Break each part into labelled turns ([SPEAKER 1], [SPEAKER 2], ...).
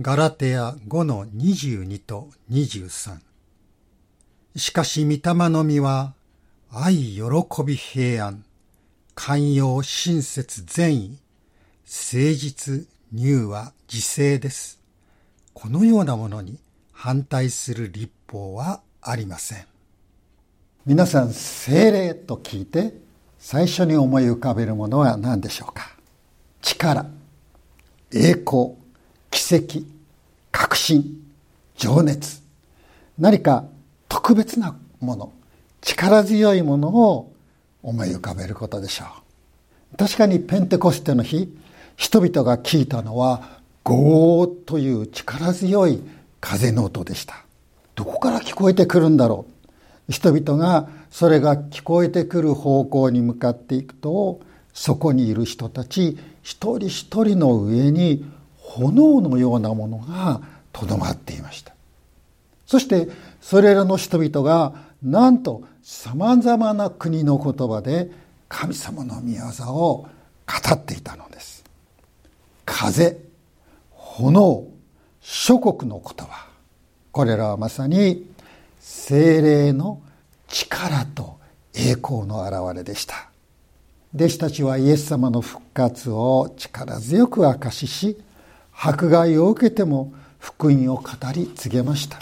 [SPEAKER 1] ガラテヤ5の22と23。しかし、御霊の実は、愛、喜び、平安、寛容、親切、善意、誠実、乳は自制です。このようなものに反対する立法はありません。皆さん、精霊と聞いて、最初に思い浮かべるものは何でしょうか？力、栄光、奇跡、革新、情熱、何か特別なもの、力強いものを思い浮かべることでしょう。確かにペンテコステの日、人々が聞いたのは、ゴーという力強い風の音でした。どこから聞こえてくるんだろう。人々がそれが聞こえてくる方向に向かっていくと、そこにいる人たち一人一人の上に炎のようなものがとどまっていました。そしてそれらの人々がなんとさまざまな国の言葉で神様の御業を語っていたのです。風炎諸国の言葉。これらはまさに精霊の力と栄光の表れでした。弟子たちはイエス様の復活を力強く明かしし迫害を受けても福音を語り告げました。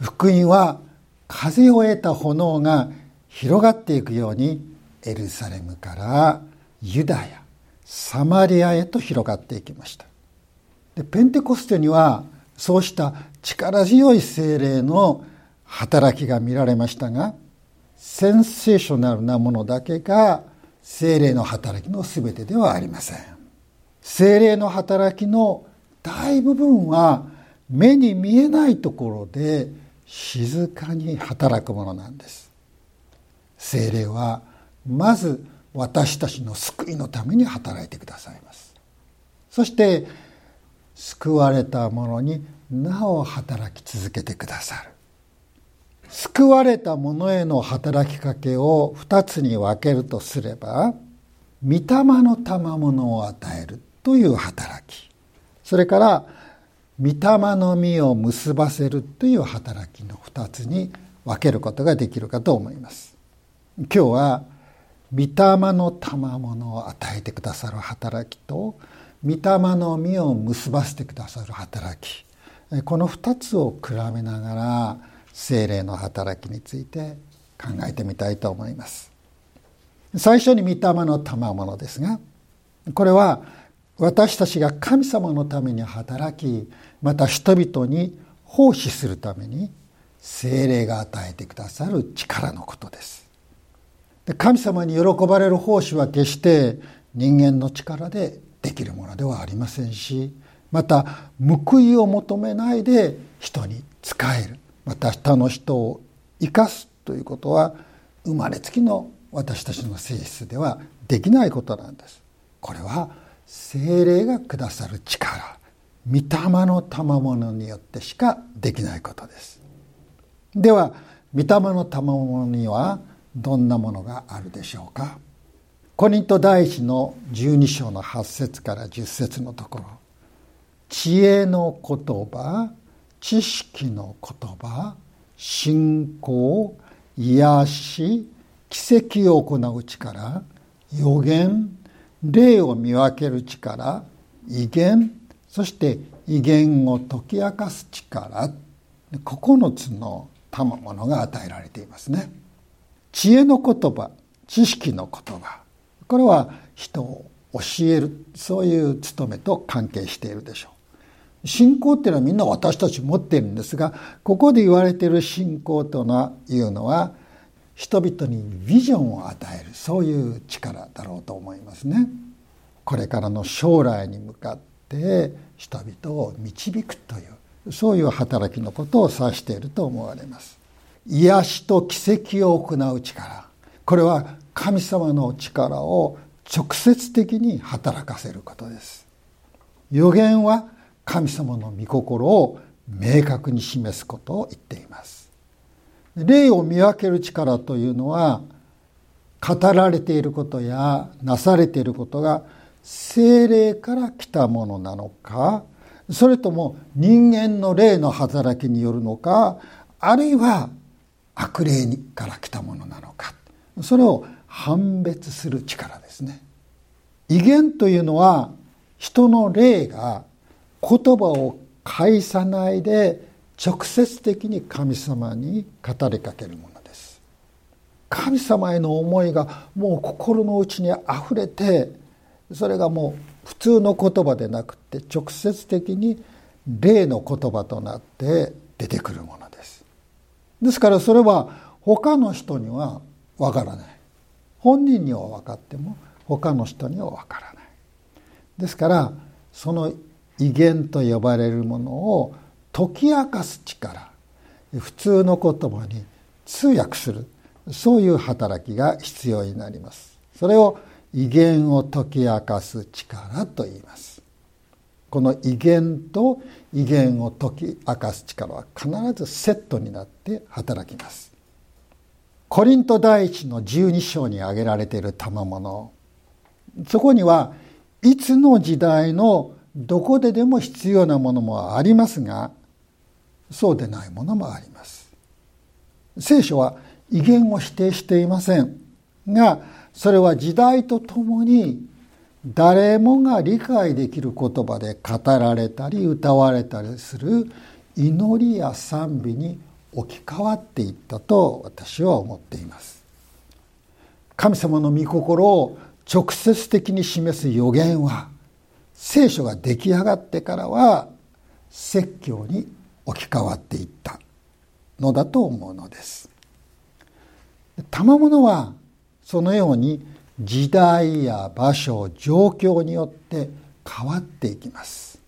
[SPEAKER 1] 福音は風を得た炎が広がっていくようにエルサレムからユダヤサマリアへと広がっていきました。でペンテコステにはそうした力強い精霊の働きが見られましたがセンセーショナルなものだけが精霊の働きの全てではありません。精霊の働きの大部分は目に見えないところで静かに働くものなんです。精霊はまず私たちの救いのために働いてくださいます。そして救われた者になお働き続けてくださる。救われた者への働きかけを二つに分けるとすれば御霊の賜物を与という働き。それから御霊の実を結ばせるという働きの二つに分けることができるかと思います。今日は御霊の賜物を与えてくださる働きと御霊の実を結ばせてくださる働き。この二つを比べながら精霊の働きについて考えてみたいと思います。最初に御霊の賜物ですがこれは私たちが神様のために働きまた人々に奉仕するために精霊が与えてくださる力のことです神様に喜ばれる奉仕は決して人間の力でできるものではありませんしまた報いを求めないで人に仕えるまた他の人を生かすということは生まれつきの私たちの性質ではできないことなんです。これは精霊がくださる力御霊の賜物によってしかできないことです。では御霊の賜物にはどんなものがあるでしょうか？コリント第一の12章の8節から10節のところ知恵の言葉知識の言葉信仰癒し奇跡を行う力予言霊を見分ける力威厳そして威厳を解き明かす力。9つの賜物が与えられていますね。知恵の言葉知識の言葉。これは人を教えるそういう務めと関係しているでしょう。信仰っていうのはみんな私たち持っているんですがここで言われている信仰というのは人々にビジョンを与えるそういう力だろうと思いますね。これからの将来に向かって人々を導くというそういう働きのことを指していると思われます。癒しと奇跡を行う力これは神様の力を直接的に働かせることです。予言は神様の御心を明確に示すことを言っています。霊を見分ける力というのは語られていることやなされていることが精霊から来たものなのかそれとも人間の霊の働きによるのかあるいは悪霊から来たものなのかそれを判別する力ですね。威厳というのは人の霊が言葉を介さないで直接的に神様に語りかけるものです。神様への思いがもう心の内にあふれてそれがもう普通の言葉でなくて直接的に霊の言葉となって出てくるものです。ですからそれは他の人にはわからない。本人には分かっても他の人には分からない。ですからその威厳と呼ばれるものを解き明かす力普通の言葉に通訳するそういう働きが必要になります。それを威厳を解き明かす力と言います。この威厳と威厳を解き明かす力は必ずセットになって働きます。コリント第一の十二章に挙げられている賜物。そこにはいつの時代のどこででも必要なものもありますがそうでないものもあります。聖書は威厳を否定していません。がそれは時代とともに誰もが理解できる言葉で語られたり歌われたりする祈りや賛美に置き換わっていったと私は思っています。神様の御心を直接的に示す予言は聖書が出来上がってからは説教に置き換わっていったのだと思うのです。賜物はそのように時代や場所状況によって変わっていきます。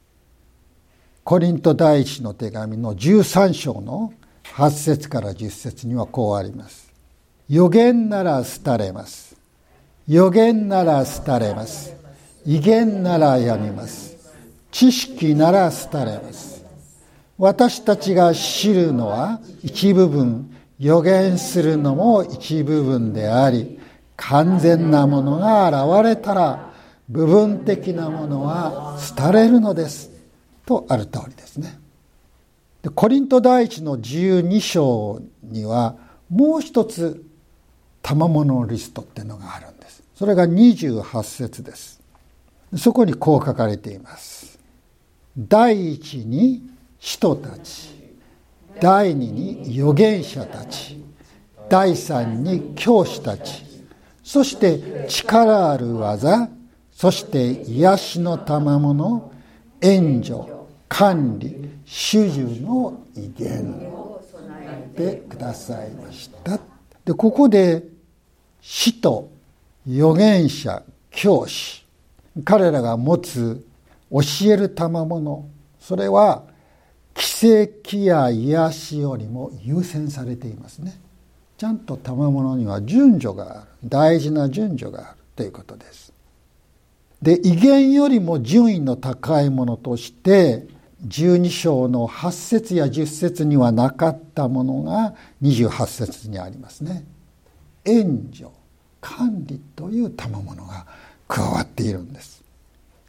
[SPEAKER 1] コリント第一の手紙の13章の8節から10節にはこうあります。予言なら廃れます。予言なら廃れます。威厳ならやみます。知識なら廃れます。私たちが知るのは一部分予言するのも一部分であり完全なものが現れたら部分的なものは廃れるのですとある通りですね。でコリント第一の12章にはもう一つ賜物リストっていうのがあるんです。それが28節です。そこにこう書かれています。第一に人たち。第二に預言者たち。第三に教師たち。そして力ある技。そして癒しの賜物。援助管理主従の威厳。でくださいました。でここで使徒預言者教師。彼らが持つ教える賜物。それは奇跡や癒しよりも優先されていますね。ちゃんと賜物には順序がある。大事な順序があるということです。で威厳よりも順位の高いものとして12章の8節や10節にはなかったものが28節にありますね。援助管理という賜物が加わっているんです。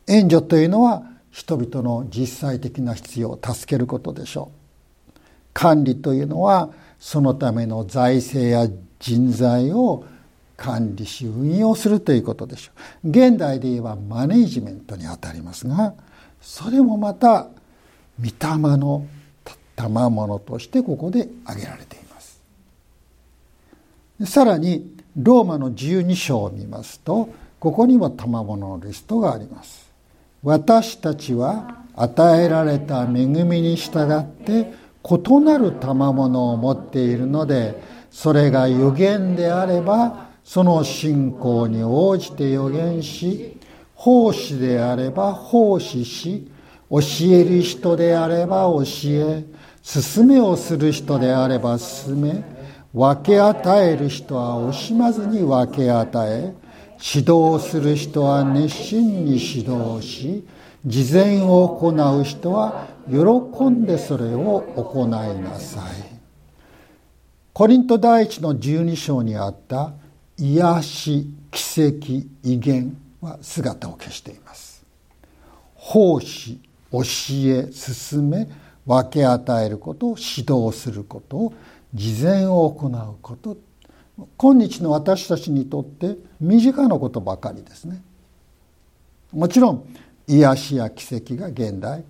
[SPEAKER 1] 援助というのは人々の実際的な必要を助けることでしょう。管理というのはそのための財政や人材を管理し運用するということでしょう。現代で言えばマネージメントにあたりますがそれもまた御霊の賜物としてここで挙げられています。さらにローマの12章を見ますとここにも賜物のリストがあります。私たちは与えられた恵みに従って異なる賜物を持っているのでそれが予言であればその信仰に応じて予言し奉仕であれば奉仕し教える人であれば教え勧めをする人であれば勧め分け与える人は惜しまずに分け与え指導する人は熱心に指導し事前を行う人は喜んでそれを行いなさい。コリント第一の12章にあった癒し奇跡威厳は姿を消しています。奉仕教え進め分け与えること指導することを事前を行うこと今日の私たちにとって身近なことばかりですね。もちろん癒しや奇跡が現代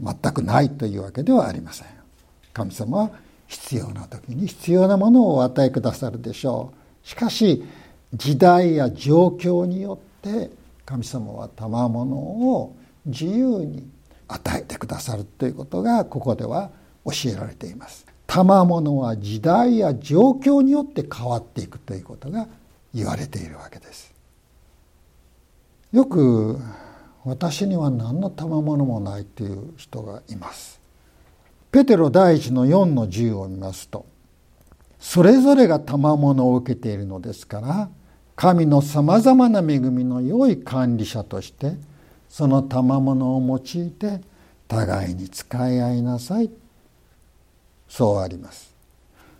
[SPEAKER 1] 全くないというわけではありません。神様は必要な時に必要なものをお与えくださるでしょう。しかし時代や状況によって神様は賜物を自由に与えてくださるということがここでは教えられています。賜物は時代や状況によって変わっていくということが言われているわけです。よく私には何の賜物もないという人がいます。ペテロ第一の4の10を見ますとそれぞれが賜物を受けているのですから神のさまざまな恵みの良い管理者としてその賜物を用いて互いに使い合いなさい。そうあります。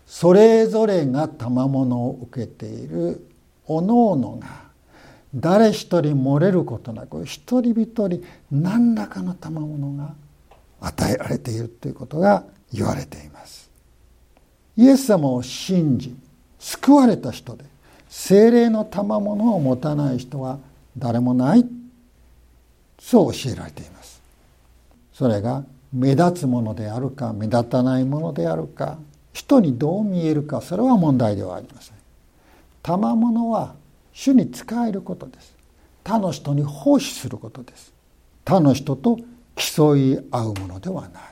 [SPEAKER 1] それぞれが賜物を受けているおのおのが誰一人漏れることなく一人一人何らかの賜物が与えられているということが言われています。イエス様を信じ救われた人で精霊の賜物を持たない人は誰もない。そう教えられています。それが目立つものであるか目立たないものであるか人にどう見えるかそれは問題ではありません。賜物は主に仕えることです。他の人に奉仕することです。他の人と競い合うものではない。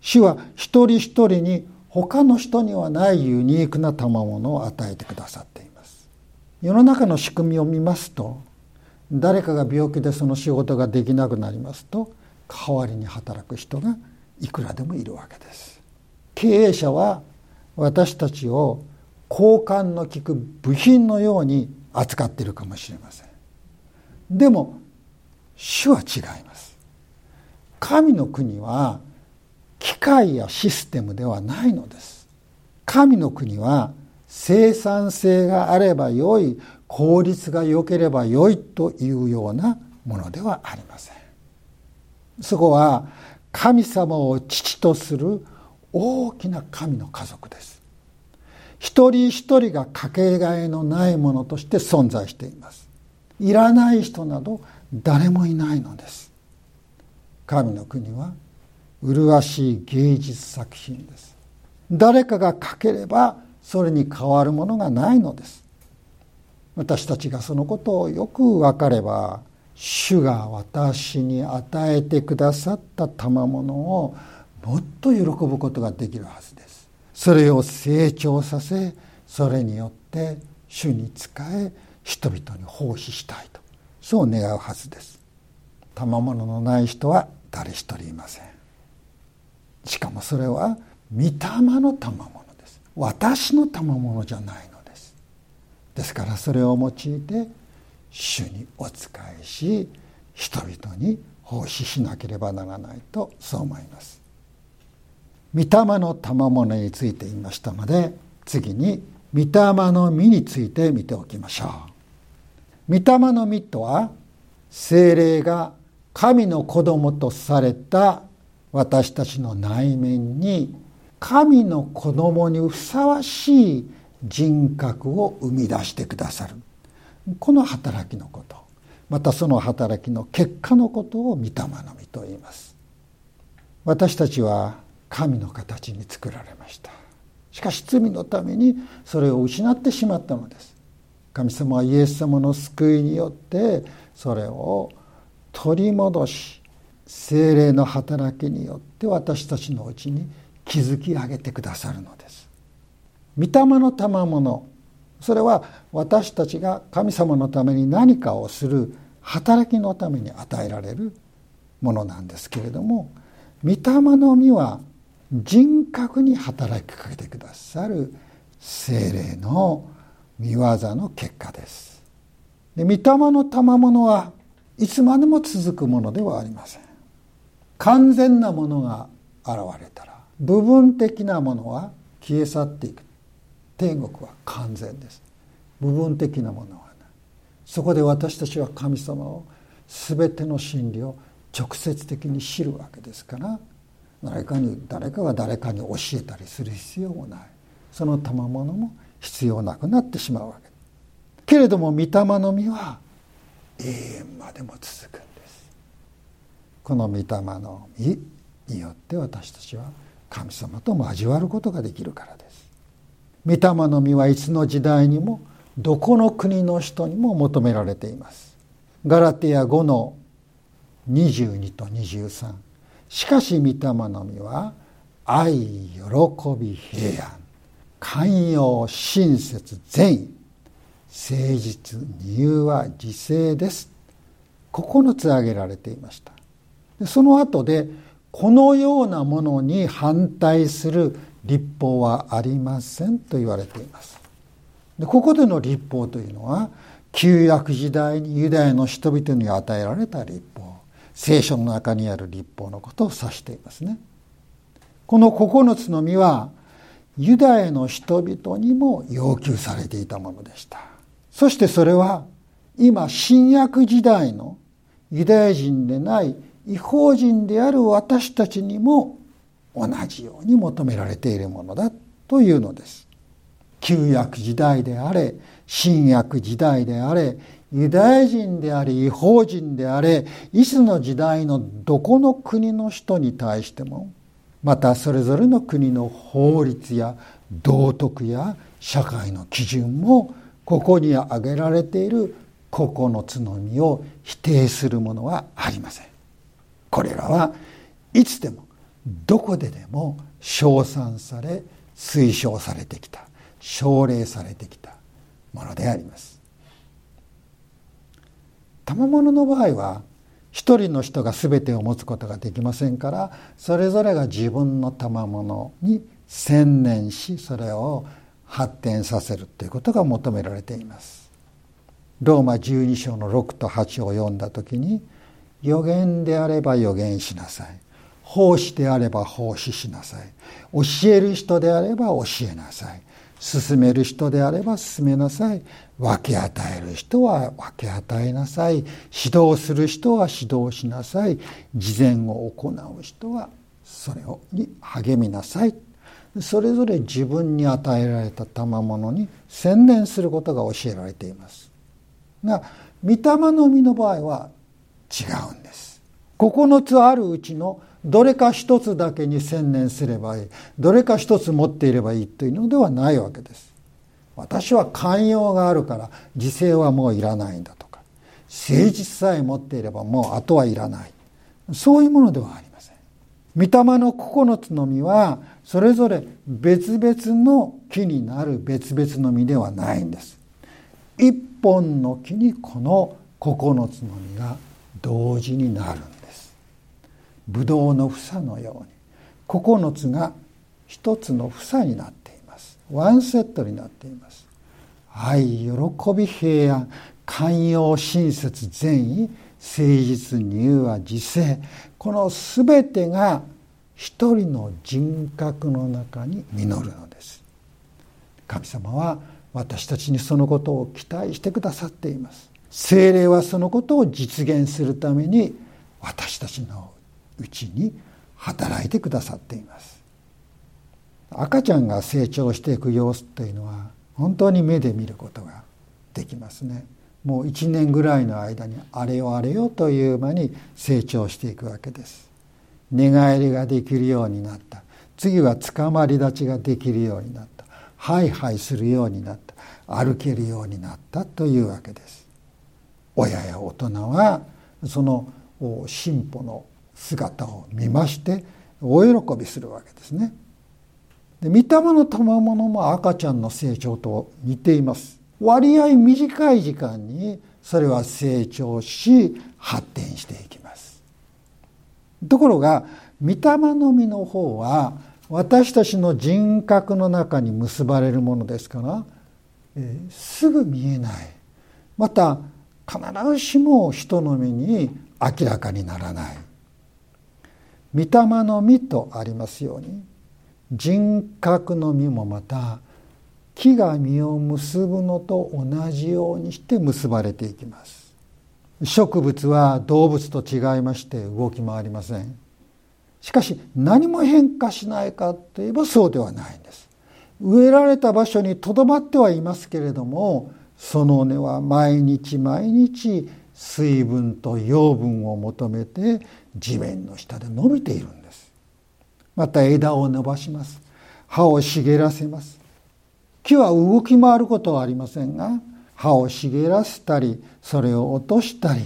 [SPEAKER 1] 主は一人一人に他の人にはないユニークな賜物を与えてくださっています。世の中の仕組みを見ますと誰かが病気でその仕事ができなくなりますと代わりに働く人がいくらでもいるわけです。経営者は私たちを交換の利く部品のように扱っているかもしれません。でも主は違います。神の国は機械やシステムではないのです。神の国は生産性があればよい効率が良ければよいというようなものではありません。そこは神様を父とする大きな神の家族です。一人一人がかけがえのないものとして存在しています。いらない人など誰もいないのです。神の国は麗しい芸術作品です。誰かが書ければそれに変わるものがないのです。私たちがそのことをよく分かれば主が私に与えてくださった賜物をもっと喜ぶことができるはずです。それを成長させそれによって主に仕え人々に奉仕したいと。そう願うはずです。賜物のない人は誰一人いません。しかもそれは御霊の賜物です。私の賜物じゃないのです。ですからそれを用いて主にお仕えし人々に奉仕しなければならないとそう思います。御霊の賜物について言いましたので次に御霊の実について見ておきましょう。御霊の実とは精霊が神の子供とされた私たちの内面に神の子供にふさわしい人格を生み出してくださる。この働きのこと。またその働きの結果のことを御霊の実と言います。私たちは神の形に作られました。しかし罪のためにそれを失ってしまったのです。神様はイエス様の救いによってそれを取り戻し精霊の働きによって私たちのうちに築き上げてくださるのです。御霊の賜物それは私たちが神様のために何かをする働きのために与えられるものなんですけれども御霊の実は人格に働きかけてくださる精霊の見業の結果です。で御霊の賜物はいつまでも続くものではありません。完全なものが現れたら部分的なものは消え去っていく天国は完全です。部分的なものはない。そこで私たちは神様を全ての真理を直接的に知るわけですから誰かに誰かが誰かに教えたりする必要もない。その賜物も必要なくなってしまうわけ。けれども御霊の実は永遠までも続くんです。この御霊の実によって私たちは神様と交わることができるからです。御霊の実はいつの時代にもどこの国の人にも求められています。ガラテヤ5の22と23しかし御霊の実は愛喜び平安。寛容親切善意。誠実理由は自制です。9つ挙げられていました。その後でこのようなものに反対する立法はありませんと言われています。でここでの立法というのは旧約時代にユダヤの人々に与えられた立法聖書の中にある立法のことを指していますね。この9つの実はユダヤの人々にも要求されていたものでした。そしてそれは今新約時代のユダヤ人でない違法人である私たちにも同じように求められているものだというのです。旧約時代であれ新約時代であれユダヤ人であり違法人であれいつの時代のどこの国の人に対してもまたそれぞれの国の法律や道徳や社会の基準もここに挙げられている9つの実を否定するものはありません。これらはいつでもどこででも称賛され推奨されてきた。奨励されてきたものであります。賜物の場合は一人の人が全てを持つことができませんからそれぞれが自分の賜物に専念しそれを発展させるということが求められています。ローマ12章の6と8を読んだ時に「予言であれば予言しなさい。奉仕であれば奉仕しなさい。教える人であれば教えなさい。進める人であれば進めなさい。分け与える人は分け与えなさい。指導する人は指導しなさい。事前を行う人はそれをに励みなさい。それぞれ自分に与えられた賜物に専念することが教えられています。が御霊の実の場合は違うんです。9つあるうちのどれか一つだけに専念すればいい。どれか一つ持っていればいいというのではないわけです。私は寛容があるから自制はもういらないんだとか。誠実さえ持っていればもう後はいらない。そういうものではありません。御霊の9つの実はそれぞれ別々の木になる別々の実ではないんです。一本の木にこの9つの実が同時になる。ブドウの房のように9つが一つの房になっています。ワンセットになっています。愛喜び平安寛容親切善意誠実乳和自制この全てが一人の人格の中に実るのです。神様は私たちにそのことを期待してくださっています。精霊はそのことを実現するために私たちのうちに働いてくださっています。赤ちゃんが成長していく様子というのは本当に目で見ることができますね。もう1年ぐらいの間にあれよあれよという間に成長していくわけです。寝返りができるようになった。次はつかまり立ちができるようになった。ハイハイするようになった。歩けるようになったというわけです。親や大人はその進歩の姿を見まして大喜びするわけですね。で御霊の賜物も赤ちゃんの成長と似ています。割合短い時間にそれは成長し発展していきます。ところが御霊の実の方は私たちの人格の中に結ばれるものですから、えー、すぐ見えないまた必ずしも人の目に明らかにならない御霊の実とありますように人格の実もまた木が実を結ぶのと同じようにして結ばれていきます。植物は動物と違いまして動き回りません。しかし何も変化しないかといえばそうではないんです。植えられた場所にとどまってはいますけれどもその根は毎日毎日水分と養分を求めて地面の下で伸びているんです。また枝を伸ばします。葉を茂らせます。木は動き回ることはありませんが葉を茂らせたりそれを落としたり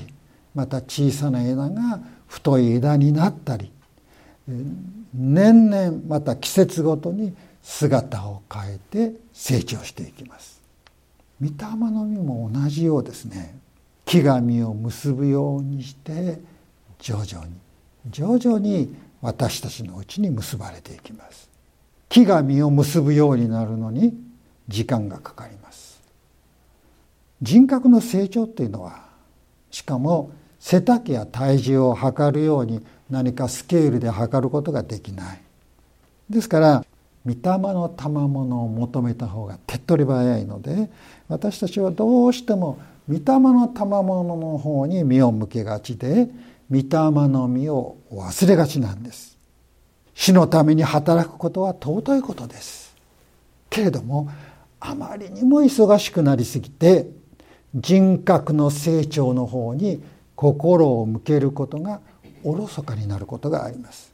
[SPEAKER 1] また小さな枝が太い枝になったり年々また季節ごとに姿を変えて成長していきます。御霊の実も同じようですね。木が実を結ぶようにして徐々に徐々に私たちのうちに結ばれていきます。木が実を結ぶようになるのに時間がかかります。人格の成長っていうのはしかも背丈や体重を測るように何かスケールで測ることができない。ですから御霊の賜物を求めた方が手っ取り早いので私たちはどうしても御霊の賜物の方に目を向けがちで御霊の実を忘れがちなんです。死のために働くことは尊いことです。けれどもあまりにも忙しくなりすぎて人格の成長の方に心を向けることがおろそかになることがあります。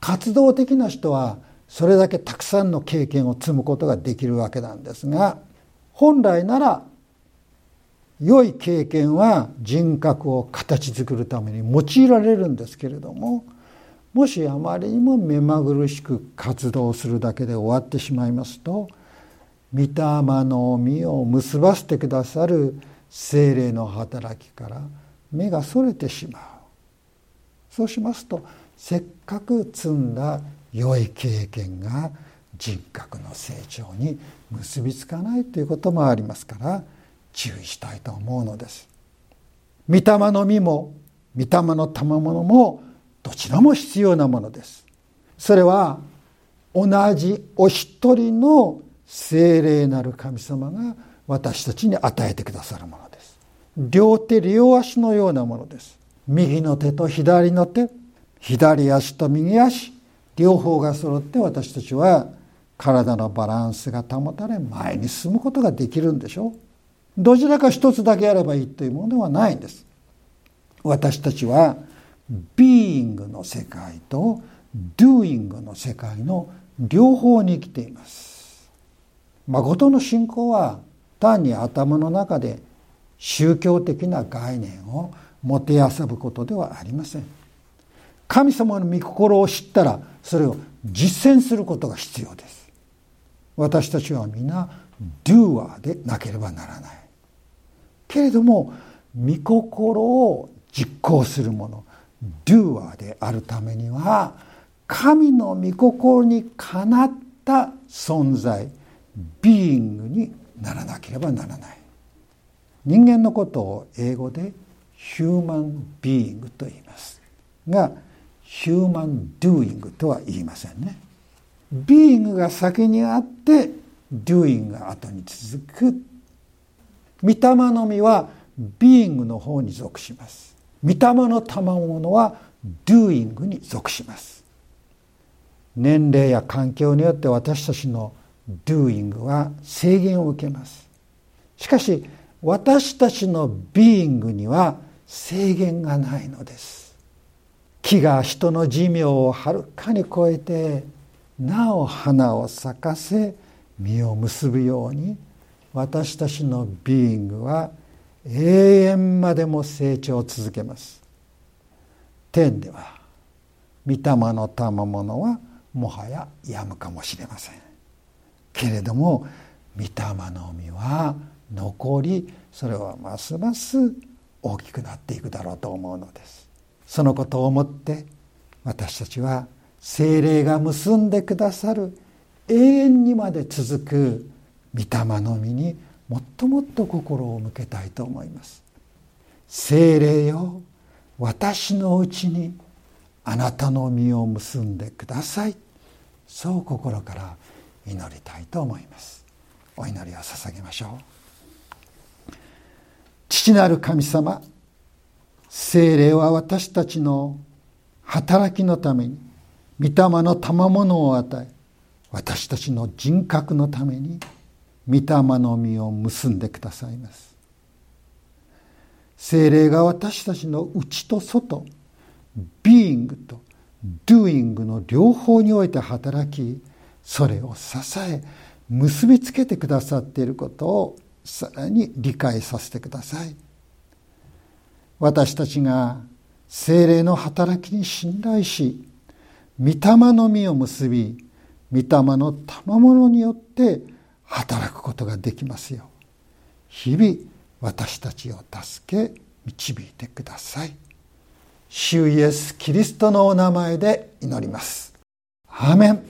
[SPEAKER 1] 活動的な人はそれだけたくさんの経験を積むことができるわけなんですが本来なら良い経験は人格を形作るために用いられるんですけれどももしあまりにも目まぐるしく活動するだけで終わってしまいますと御霊の実を結ばせてくださる精霊の働きから目がそれてしまう。そうしますとせっかく積んだ良い経験が人格の成長に結びつかないということもありますから注意したいと思うのです。御霊の実も御霊の賜物もどちらも必要なものです。それは同じお一人の聖霊なる神様が私たちに与えてくださるものです。両手両足のようなものです。右の手と左の手、左足と右足、両方が揃って私たちは体のバランスが保たれ前に進むことができるんでしょうどちらか一つだけやればいいというものではないんです。私たちはビーイングの世界とドゥーイングの世界の両方に生きています。誠の信仰は単に頭の中で宗教的な概念をもてあそぶことではありません。神様の御心を知ったらそれを実践することが必要です。私たちは皆ドゥーアーでなければならない。けれども御心を実行するものドゥアーであるためには神の御心にかなった存在ビーイングにならなければならない人間のことを英語でヒューマンビーイングと言いますがヒューマンドゥーイングとは言いませんね。ビーイングが先にあってドゥーイングが後に続く。御霊の実はビーイングの方に属します。御霊の賜物はドゥーイングに属します。年齢や環境によって私たちのドゥーイングは制限を受けます。しかし私たちのビーイングには制限がないのです。木が人の寿命をはるかに超えてなお花を咲かせ実を結ぶように私たちのビーイングは永遠までも成長を続けます。天では御霊の賜物はもはややむかもしれません。けれども御霊の実は残りそれはますます大きくなっていくだろうと思うのです。そのことを思って私たちは精霊が結んでくださる永遠にまで続く御霊の実にもっともっと心を向けたいと思います。精霊よ私のうちにあなたの実を結んでください。そう心から祈りたいと思います。お祈りを捧げましょう。父なる神様精霊は私たちの働きのために御霊の賜物を与え私たちの人格のために御霊の実を結んでくださいます。精霊が私たちの内と外ビーイングとドゥーイングの両方において働きそれを支え結びつけてくださっていることをさらに理解させてください。私たちが精霊の働きに信頼し御霊の実を結び御霊の賜物によって働くことができますよ。日々私たちを助け導いてください。主イエスキリストのお名前で祈ります。アーメン。